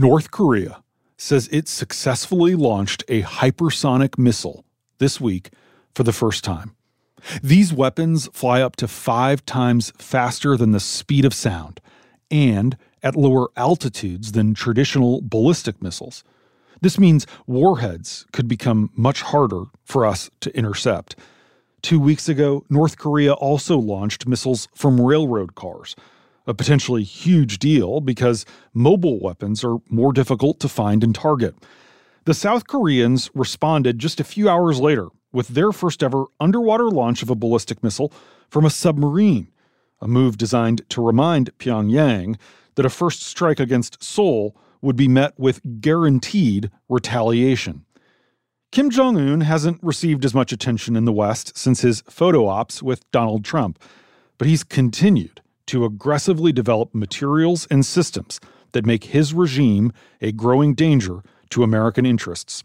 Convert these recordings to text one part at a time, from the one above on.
North Korea says it successfully launched a hypersonic missile this week for the first time. These weapons fly up to five times faster than the speed of sound and at lower altitudes than traditional ballistic missiles. This means warheads could become much harder for us to intercept. Two weeks ago, North Korea also launched missiles from railroad cars a potentially huge deal because mobile weapons are more difficult to find and target. The South Koreans responded just a few hours later with their first ever underwater launch of a ballistic missile from a submarine, a move designed to remind Pyongyang that a first strike against Seoul would be met with guaranteed retaliation. Kim Jong un hasn't received as much attention in the West since his photo ops with Donald Trump, but he's continued to aggressively develop materials and systems that make his regime a growing danger to American interests.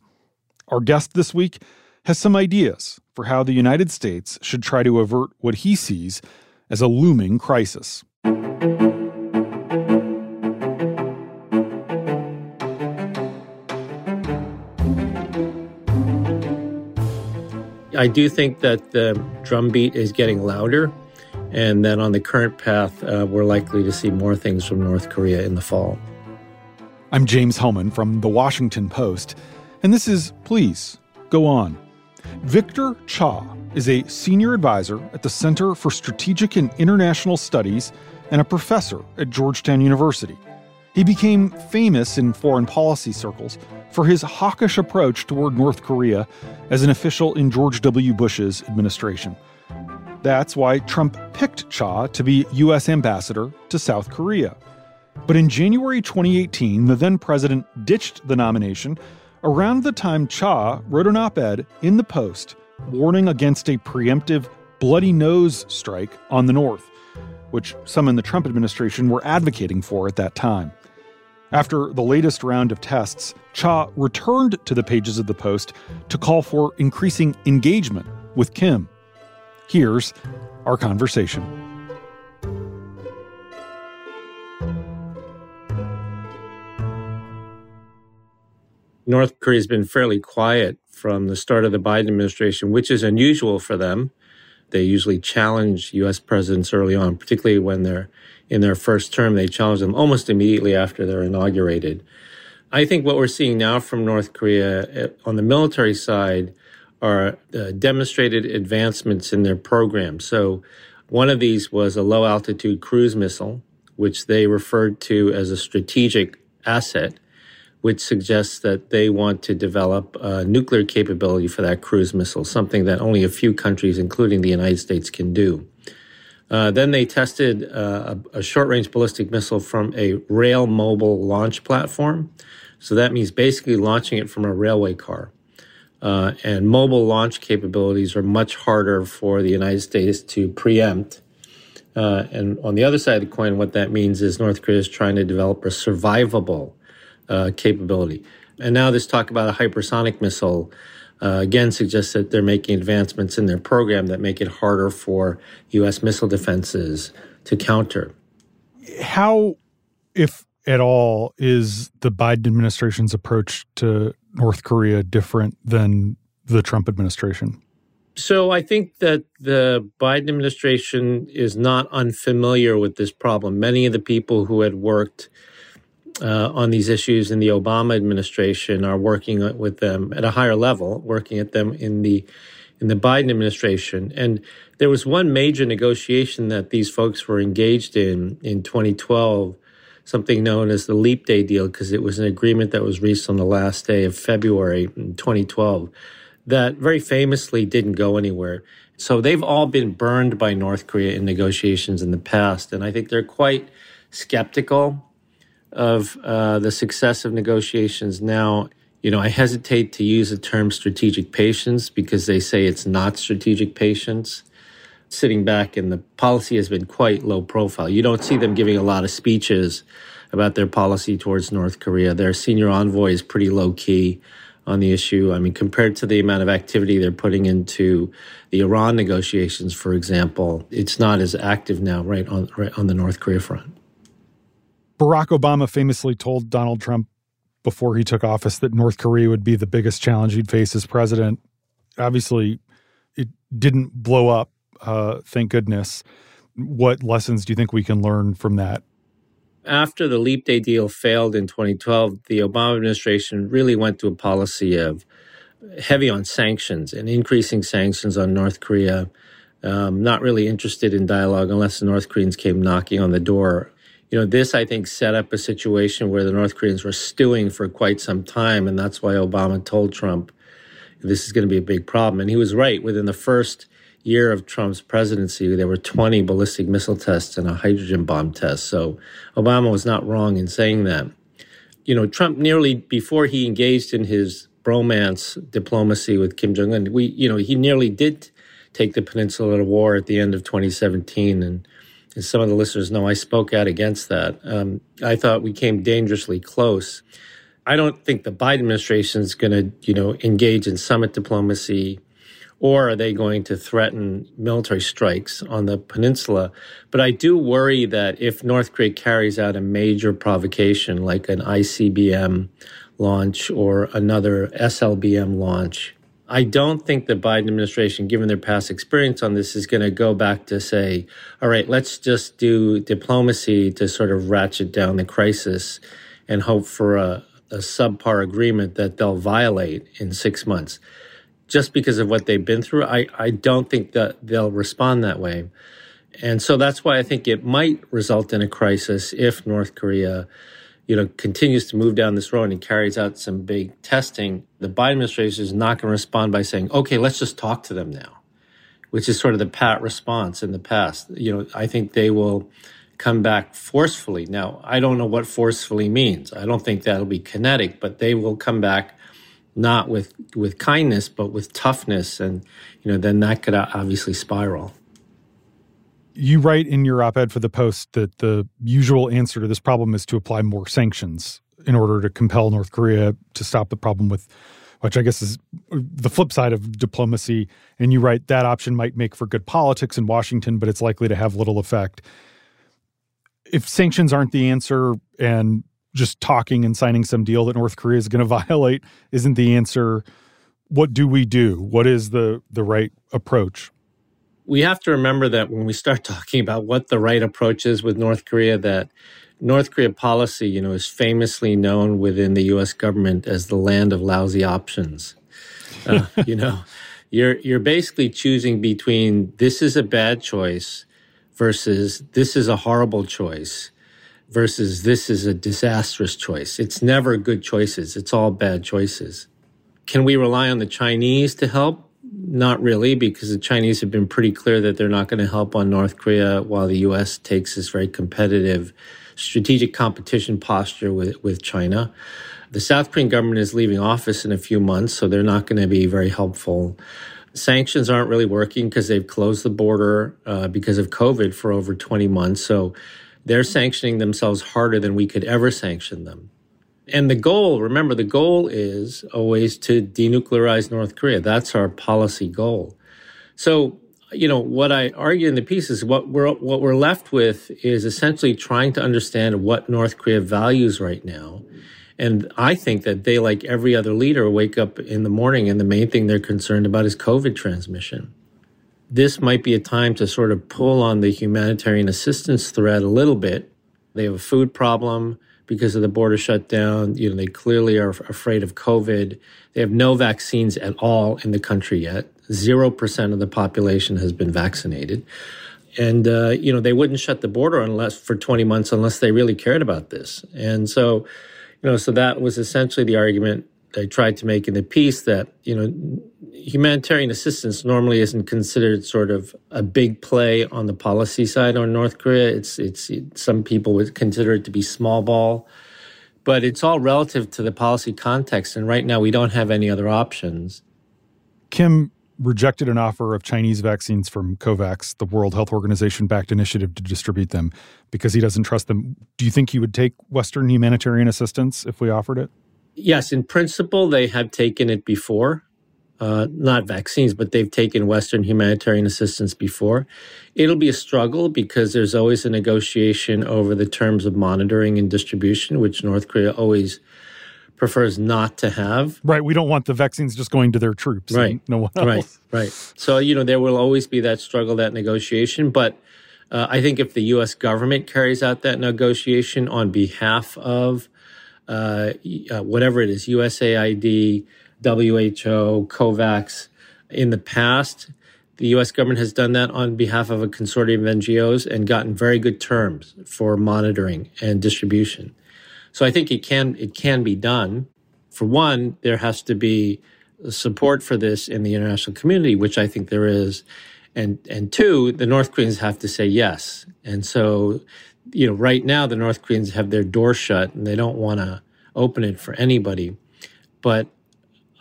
Our guest this week has some ideas for how the United States should try to avert what he sees as a looming crisis. I do think that the drumbeat is getting louder and then on the current path, uh, we're likely to see more things from North Korea in the fall. I'm James Hohmann from The Washington Post, and this is Please Go On. Victor Cha is a senior advisor at the Center for Strategic and International Studies and a professor at Georgetown University. He became famous in foreign policy circles for his hawkish approach toward North Korea as an official in George W. Bush's administration. That's why Trump picked Cha to be U.S. ambassador to South Korea. But in January 2018, the then president ditched the nomination around the time Cha wrote an op ed in the Post warning against a preemptive bloody nose strike on the North, which some in the Trump administration were advocating for at that time. After the latest round of tests, Cha returned to the pages of the Post to call for increasing engagement with Kim. Here's our conversation. North Korea has been fairly quiet from the start of the Biden administration, which is unusual for them. They usually challenge U.S. presidents early on, particularly when they're in their first term. They challenge them almost immediately after they're inaugurated. I think what we're seeing now from North Korea eh, on the military side are uh, demonstrated advancements in their program. So, one of these was a low altitude cruise missile, which they referred to as a strategic asset, which suggests that they want to develop nuclear capability for that cruise missile, something that only a few countries, including the United States, can do. Uh, then they tested uh, a, a short range ballistic missile from a rail mobile launch platform. So that means basically launching it from a railway car. Uh, and mobile launch capabilities are much harder for the United States to preempt. Uh, and on the other side of the coin, what that means is North Korea is trying to develop a survivable uh, capability. And now this talk about a hypersonic missile uh, again suggests that they're making advancements in their program that make it harder for U.S. missile defenses to counter. How, if at all, is the Biden administration's approach to North Korea different than the Trump administration? So I think that the Biden administration is not unfamiliar with this problem. Many of the people who had worked uh, on these issues in the Obama administration are working with them at a higher level, working at them in the in the Biden administration. And there was one major negotiation that these folks were engaged in in 2012 something known as the Leap Day deal because it was an agreement that was reached on the last day of February 2012 that very famously didn't go anywhere. So they've all been burned by North Korea in negotiations in the past. And I think they're quite skeptical of uh, the success of negotiations now. You know, I hesitate to use the term strategic patience because they say it's not strategic patience sitting back and the policy has been quite low profile. You don't see them giving a lot of speeches about their policy towards North Korea. Their senior envoy is pretty low key on the issue. I mean, compared to the amount of activity they're putting into the Iran negotiations, for example, it's not as active now, right on right on the North Korea front. Barack Obama famously told Donald Trump before he took office that North Korea would be the biggest challenge he'd face as president. Obviously, it didn't blow up, uh, thank goodness. What lessons do you think we can learn from that? After the Leap Day deal failed in 2012, the Obama administration really went to a policy of heavy on sanctions and increasing sanctions on North Korea. Um, not really interested in dialogue unless the North Koreans came knocking on the door. You know, this I think set up a situation where the North Koreans were stewing for quite some time, and that's why Obama told Trump this is going to be a big problem. And he was right. Within the first year of Trump's presidency, there were 20 ballistic missile tests and a hydrogen bomb test. So Obama was not wrong in saying that. You know, Trump nearly, before he engaged in his bromance diplomacy with Kim Jong un, we, you know, he nearly did take the peninsula to war at the end of 2017. And as some of the listeners know, I spoke out against that. Um, I thought we came dangerously close. I don't think the Biden administration is going to, you know, engage in summit diplomacy or are they going to threaten military strikes on the peninsula? But I do worry that if North Korea carries out a major provocation like an ICBM launch or another SLBM launch, I don't think the Biden administration, given their past experience on this, is going to go back to say, all right, let's just do diplomacy to sort of ratchet down the crisis and hope for a, a subpar agreement that they'll violate in six months just because of what they've been through, I, I don't think that they'll respond that way. And so that's why I think it might result in a crisis if North Korea, you know, continues to move down this road and carries out some big testing. The Biden administration is not going to respond by saying, okay, let's just talk to them now, which is sort of the pat response in the past. You know, I think they will come back forcefully. Now, I don't know what forcefully means. I don't think that'll be kinetic, but they will come back not with with kindness but with toughness. And you know then that could obviously spiral. You write in your op-ed for the post that the usual answer to this problem is to apply more sanctions in order to compel north korea to stop the problem with which i guess is the flip side of diplomacy. And you write that option might make for good politics in washington but it's likely to have little effect. If sanctions aren't the answer and just talking and signing some deal that North Korea is going to violate isn't the answer. What do we do? What is the the right approach? We have to remember that when we start talking about what the right approach is with North Korea, that North Korea policy, you know, is famously known within the U.S. government as the land of lousy options. Uh, you know, you're you're basically choosing between this is a bad choice versus this is a horrible choice versus this is a disastrous choice. It's never good choices. It's all bad choices. Can we rely on the Chinese to help? Not really, because the Chinese have been pretty clear that they're not going to help on North Korea while the U.S. takes this very competitive strategic competition posture with, with China. The South Korean government is leaving office in a few months, so they're not going to be very helpful. Sanctions aren't really working because they've closed the border uh, because of COVID for over 20 months. So they're sanctioning themselves harder than we could ever sanction them. And the goal, remember, the goal is always to denuclearize North Korea. That's our policy goal. So, you know, what I argue in the piece is what we're, what we're left with is essentially trying to understand what North Korea values right now. And I think that they, like every other leader, wake up in the morning and the main thing they're concerned about is COVID transmission this might be a time to sort of pull on the humanitarian assistance thread a little bit. They have a food problem because of the border shutdown. You know, they clearly are afraid of COVID. They have no vaccines at all in the country yet. Zero percent of the population has been vaccinated. And, uh, you know, they wouldn't shut the border unless for 20 months unless they really cared about this. And so, you know, so that was essentially the argument I tried to make in the piece that, you know, humanitarian assistance normally isn't considered sort of a big play on the policy side on North Korea. It's, it's, it, some people would consider it to be small ball, but it's all relative to the policy context. And right now we don't have any other options. Kim rejected an offer of Chinese vaccines from COVAX, the World Health Organization backed initiative to distribute them, because he doesn't trust them. Do you think he would take Western humanitarian assistance if we offered it? Yes, in principle, they have taken it before. Uh, not vaccines, but they've taken Western humanitarian assistance before. It'll be a struggle because there's always a negotiation over the terms of monitoring and distribution, which North Korea always prefers not to have. Right. We don't want the vaccines just going to their troops. Right. No one else. Right. Right. So, you know, there will always be that struggle, that negotiation. But uh, I think if the U.S. government carries out that negotiation on behalf of uh, uh, whatever it is, USAID, WHO, COVAX, in the past, the U.S. government has done that on behalf of a consortium of NGOs and gotten very good terms for monitoring and distribution. So I think it can it can be done. For one, there has to be support for this in the international community, which I think there is, and and two, the North Koreans have to say yes. And so, you know, right now the North Koreans have their door shut and they don't want to open it for anybody. But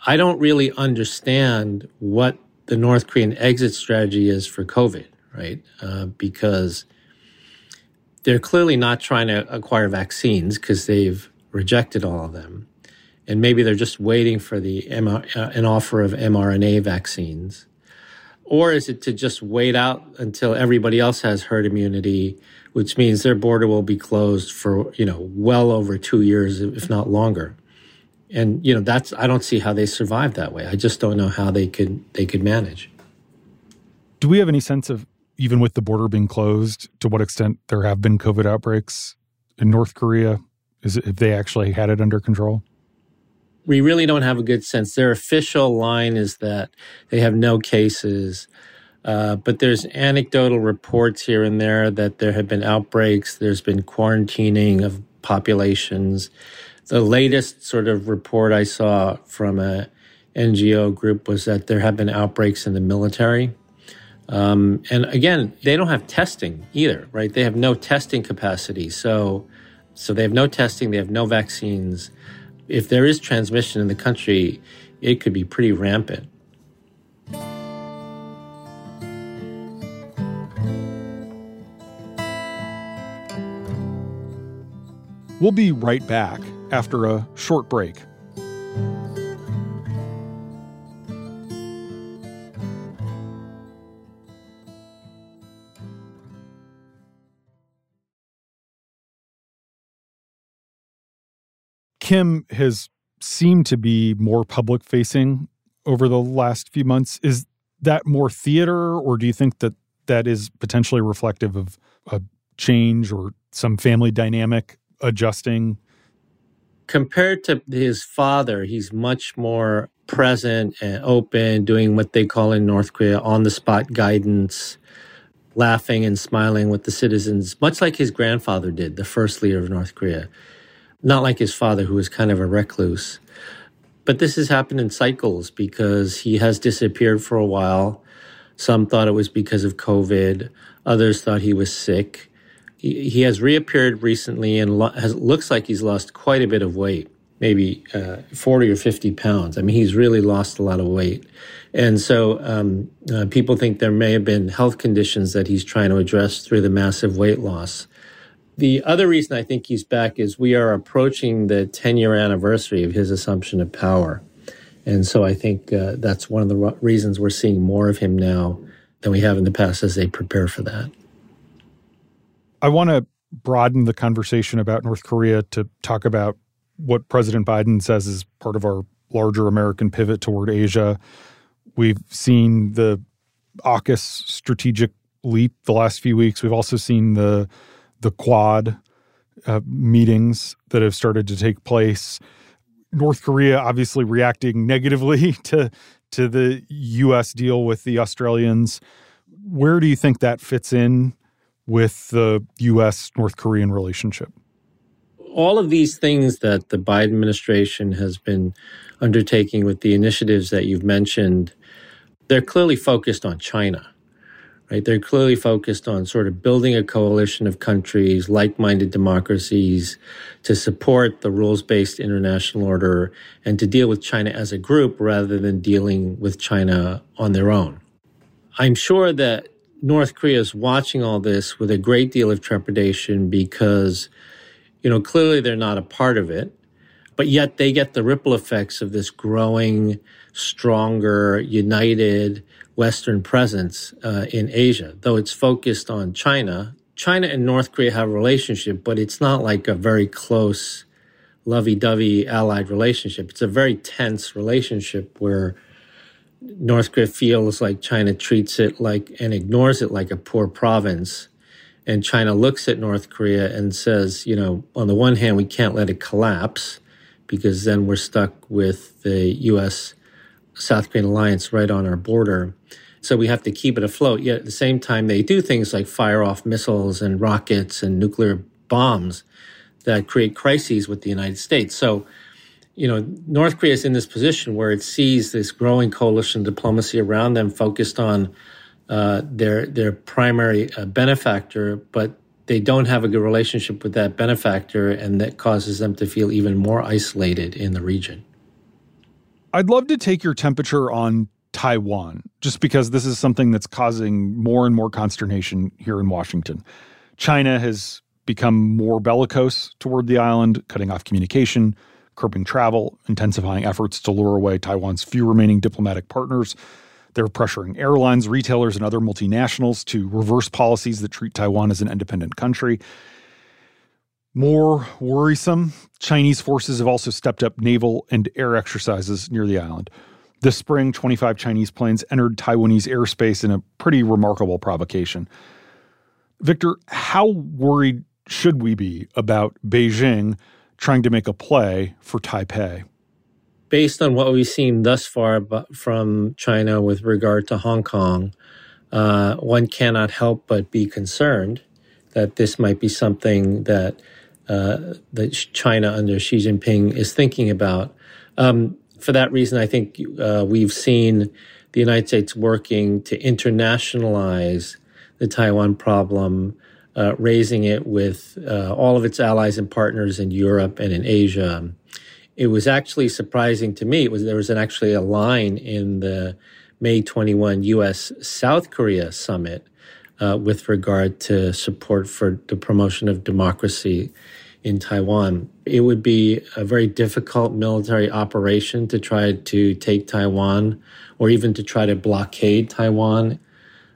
I don't really understand what the North Korean exit strategy is for COVID, right? Uh, because they're clearly not trying to acquire vaccines because they've rejected all of them. And maybe they're just waiting for the uh, an offer of mRNA vaccines. Or is it to just wait out until everybody else has herd immunity, which means their border will be closed for, you know, well over two years, if not longer? And you know that's I don't see how they survive that way. I just don't know how they could they could manage. Do we have any sense of even with the border being closed, to what extent there have been COVID outbreaks in North Korea? Is if they actually had it under control? We really don't have a good sense. Their official line is that they have no cases, uh, but there's anecdotal reports here and there that there have been outbreaks. There's been quarantining of populations the latest sort of report I saw from a NGO group was that there have been outbreaks in the military. Um, and again, they don't have testing either, right? They have no testing capacity. So, so they have no testing. They have no vaccines. If there is transmission in the country, it could be pretty rampant. We'll be right back after a short break. Kim has seemed to be more public facing over the last few months. Is that more theater, or do you think that that is potentially reflective of a change or some family dynamic adjusting? Compared to his father, he's much more present and open, doing what they call in North Korea on the spot guidance, laughing and smiling with the citizens, much like his grandfather did, the first leader of North Korea. Not like his father, who was kind of a recluse. But this has happened in cycles because he has disappeared for a while. Some thought it was because of COVID, others thought he was sick he, has reappeared recently and lo- has, looks like he's lost quite a bit of weight, maybe uh, 40 or 50 pounds. I mean, he's really lost a lot of weight. And so um, uh, people think there may have been health conditions that he's trying to address through the massive weight loss. The other reason I think he's back is we are approaching the 10 year anniversary of his assumption of power. And so I think uh, that's one of the reasons we're seeing more of him now than we have in the past as they prepare for that. I want to broaden the conversation about North Korea to talk about what President Biden says is part of our larger American pivot toward Asia. We've seen the AUKUS strategic leap the last few weeks. We've also seen the the Quad uh, meetings that have started to take place. North Korea obviously reacting negatively to to the U.S. deal with the Australians. Where do you think that fits in with the U.S. North Korean relationship? All of these things that the Biden administration has been undertaking with the initiatives that you've mentioned, they're clearly focused on China, right? They're clearly focused on sort of building a coalition of countries, like minded democracies, to support the rules based international order and to deal with China as a group rather than dealing with China on their own. I'm sure that North Korea is watching all this with a great deal of trepidation because, you know, clearly they're not a part of it, but yet they get the ripple effects of this growing, stronger, united Western presence uh, in Asia. Though it's focused on China, China and North Korea have a relationship, but it's not like a very close lovey dovey allied relationship. It's a very tense relationship where North Korea feels like China treats it like and ignores it like a poor province. And China looks at North Korea and says, you know, on the one hand, we can't let it collapse because then we're stuck with the U.S. South Korean alliance right on our border. So we have to keep it afloat. Yet at the same time, they do things like fire off missiles and rockets and nuclear bombs that create crises with the United States. So, you know, North Korea is in this position where it sees this growing coalition diplomacy around them focused on uh, their their primary uh, benefactor, but they don't have a good relationship with that benefactor, and that causes them to feel even more isolated in the region. I'd love to take your temperature on Taiwan, just because this is something that's causing more and more consternation here in Washington. China has become more bellicose toward the island, cutting off communication, curbing travel, intensifying efforts to lure away Taiwan's few remaining diplomatic partners. They're pressuring airlines, retailers, and other multinationals to reverse policies that treat Taiwan as an independent country. More worrisome, Chinese forces have also stepped up naval and air exercises near the island. This spring, 25 Chinese planes entered Taiwanese airspace in a pretty remarkable provocation. Victor, how worried should we be about Beijing trying to make a play for Taipei? Based on what we've seen thus far from China with regard to Hong Kong, uh, one cannot help but be concerned that this might be something that uh, that China under Xi Jinping is thinking about. Um, for that reason, I think uh, we've seen the United States working to internationalize the Taiwan problem uh, raising it with uh, all of its allies and partners in Europe and in Asia. It was actually surprising to me. It was there was an, actually a line in the May 21 U.S. South Korea summit uh, with regard to support for the promotion of democracy in Taiwan. It would be a very difficult military operation to try to take Taiwan or even to try to blockade Taiwan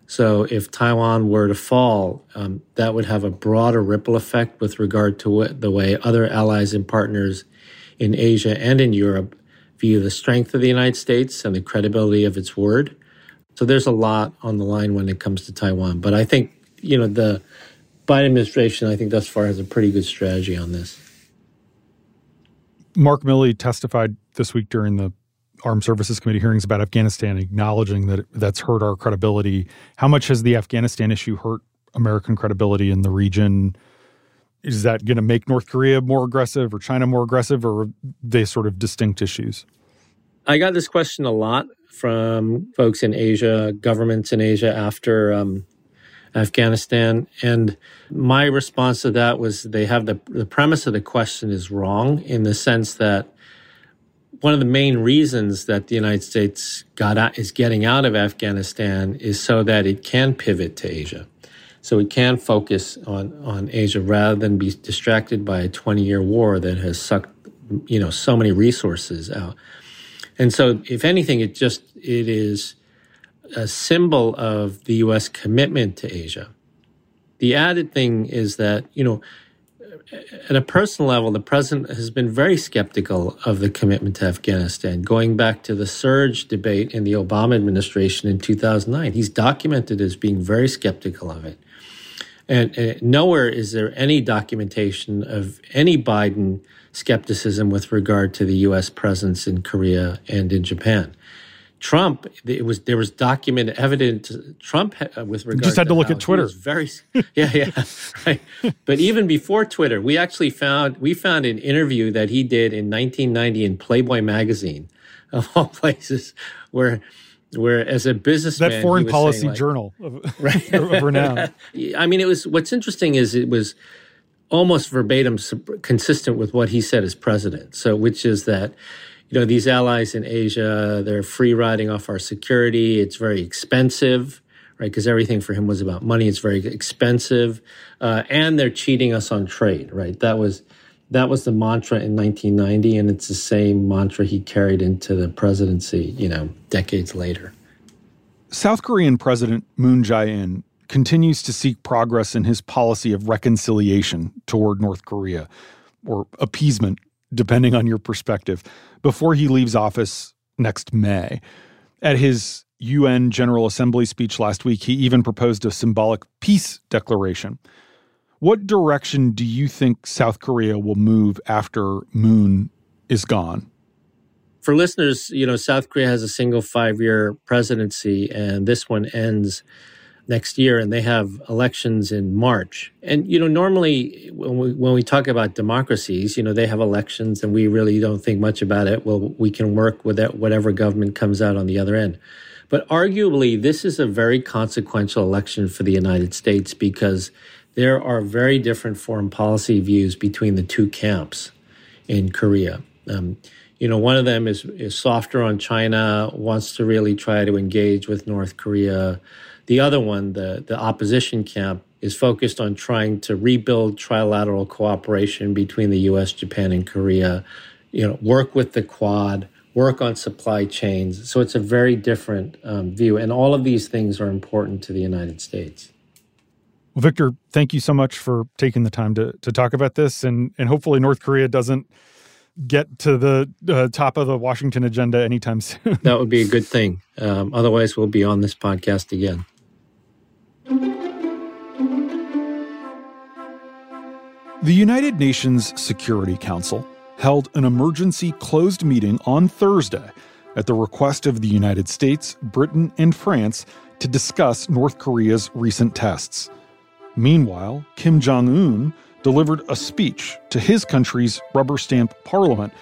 so if Taiwan were to fall, um, that would have a broader ripple effect with regard to what, the way other allies and partners in Asia and in Europe view the strength of the United States and the credibility of its word. So there's a lot on the line when it comes to Taiwan. But I think, you know, the Biden administration, I think thus far has a pretty good strategy on this. Mark Milley testified this week during the Armed Services Committee hearings about Afghanistan, acknowledging that that's hurt our credibility. How much has the Afghanistan issue hurt American credibility in the region? Is that going to make North Korea more aggressive or China more aggressive, or they sort of distinct issues? I got this question a lot from folks in Asia, governments in Asia after um, Afghanistan. And my response to that was they have the, the premise of the question is wrong in the sense that one of the main reasons that the United States got out, is getting out of Afghanistan is so that it can pivot to Asia. So it can focus on, on Asia rather than be distracted by a 20 year war that has sucked, you know, so many resources out. And so if anything, it just, it is a symbol of the U.S. commitment to Asia. The added thing is that, you know, at a personal level, the president has been very skeptical of the commitment to Afghanistan, going back to the surge debate in the Obama administration in 2009. He's documented as being very skeptical of it. And, and nowhere is there any documentation of any Biden skepticism with regard to the U.S. presence in Korea and in Japan. Trump, it was there was document evidence. Trump uh, with regard just had to, to look at Twitter. Very, yeah, yeah, right. But even before Twitter, we actually found we found an interview that he did in 1990 in Playboy magazine, of all places, where where as a businessman, that foreign policy like, journal of, right? of renown. I mean, it was what's interesting is it was almost verbatim consistent with what he said as president. So, which is that you know, these allies in Asia, they're free riding off our security. It's very expensive, right? Because everything for him was about money. It's very expensive. Uh, and they're cheating us on trade, right? That was, that was the mantra in 1990. And it's the same mantra he carried into the presidency, you know, decades later. South Korean President Moon Jae-in continues to seek progress in his policy of reconciliation toward North Korea or appeasement depending on your perspective, before he leaves office next May. At his UN General Assembly speech last week, he even proposed a symbolic peace declaration. What direction do you think South Korea will move after Moon is gone? For listeners, you know, South Korea has a single five year presidency, and this one ends next year, and they have elections in March. And, you know, normally when we, when we talk about democracies, you know, they have elections and we really don't think much about it. Well, we can work with that, whatever government comes out on the other end. But arguably, this is a very consequential election for the United States because there are very different foreign policy views between the two camps in Korea. Um, you know, one of them is, is softer on China, wants to really try to engage with North Korea. The other one, the, the opposition camp, is focused on trying to rebuild trilateral cooperation between the US, Japan, and Korea, you know, work with the Quad, work on supply chains. So it's a very different um, view. And all of these things are important to the United States. Well, Victor, thank you so much for taking the time to, to talk about this. And, and hopefully, North Korea doesn't get to the uh, top of the Washington agenda anytime soon. that would be a good thing. Um, otherwise, we'll be on this podcast again. The United Nations Security Council held an emergency closed meeting on Thursday at the request of the United States, Britain, and France to discuss North Korea's recent tests. Meanwhile, Kim Jong un delivered a speech to his country's rubber stamp parliament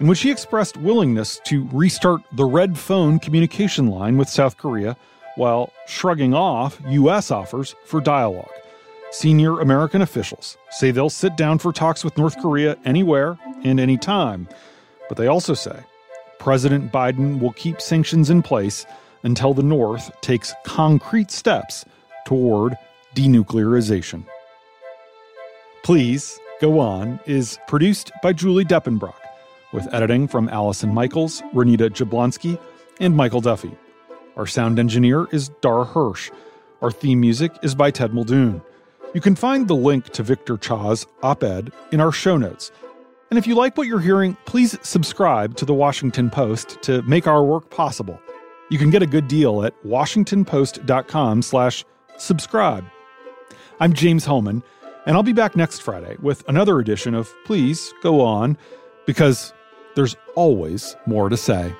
in which he expressed willingness to restart the red phone communication line with South Korea while shrugging off U.S. offers for dialogue. Senior American officials say they'll sit down for talks with North Korea anywhere and anytime, but they also say President Biden will keep sanctions in place until the North takes concrete steps toward denuclearization. Please Go On is produced by Julie Depenbrock, with editing from Allison Michaels, Renita Jablonski, and Michael Duffy. Our sound engineer is Dar Hirsch. Our theme music is by Ted Muldoon. You can find the link to Victor Cha's op ed in our show notes. And if you like what you're hearing, please subscribe to the Washington Post to make our work possible. You can get a good deal at washingtonpost.com slash subscribe. I'm James Hohmann, and I'll be back next Friday with another edition of Please Go On, because there's always more to say.